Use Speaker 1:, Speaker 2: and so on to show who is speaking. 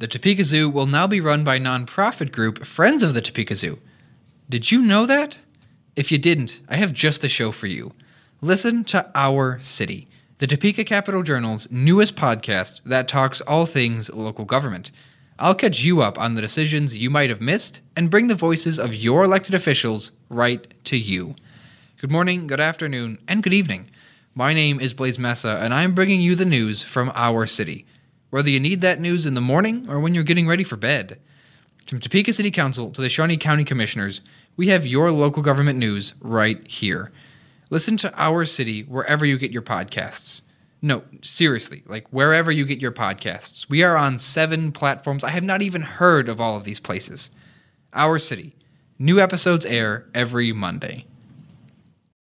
Speaker 1: The Topeka Zoo will now be run by nonprofit group Friends of the Topeka Zoo. Did you know that? If you didn't, I have just the show for you. Listen to Our City, the Topeka Capital Journal's newest podcast that talks all things local government. I'll catch you up on the decisions you might have missed and bring the voices of your elected officials right to you. Good morning, good afternoon, and good evening. My name is Blaise Mesa, and I'm bringing you the news from our city. Whether you need that news in the morning or when you're getting ready for bed. From Topeka City Council to the Shawnee County Commissioners, we have your local government news right here. Listen to Our City wherever you get your podcasts. No, seriously, like wherever you get your podcasts. We are on seven platforms. I have not even heard of all of these places. Our City. New episodes air every Monday.